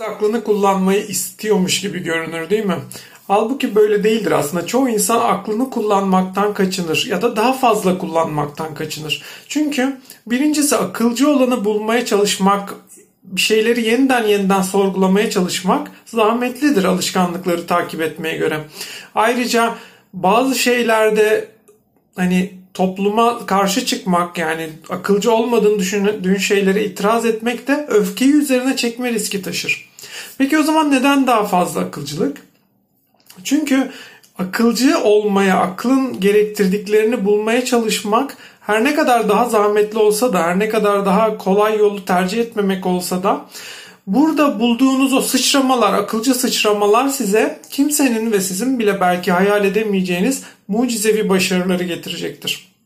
aklını kullanmayı istiyormuş gibi görünür değil mi? Halbuki böyle değildir aslında. Çoğu insan aklını kullanmaktan kaçınır ya da daha fazla kullanmaktan kaçınır. Çünkü birincisi akılcı olanı bulmaya çalışmak, bir şeyleri yeniden yeniden sorgulamaya çalışmak zahmetlidir alışkanlıkları takip etmeye göre. Ayrıca bazı şeylerde hani topluma karşı çıkmak yani akılcı olmadığını düşündüğün şeylere itiraz etmek de öfkeyi üzerine çekme riski taşır. Peki o zaman neden daha fazla akılcılık? Çünkü akılcı olmaya, aklın gerektirdiklerini bulmaya çalışmak her ne kadar daha zahmetli olsa da, her ne kadar daha kolay yolu tercih etmemek olsa da burada bulduğunuz o sıçramalar, akılcı sıçramalar size kimsenin ve sizin bile belki hayal edemeyeceğiniz mucizevi başarıları getirecektir.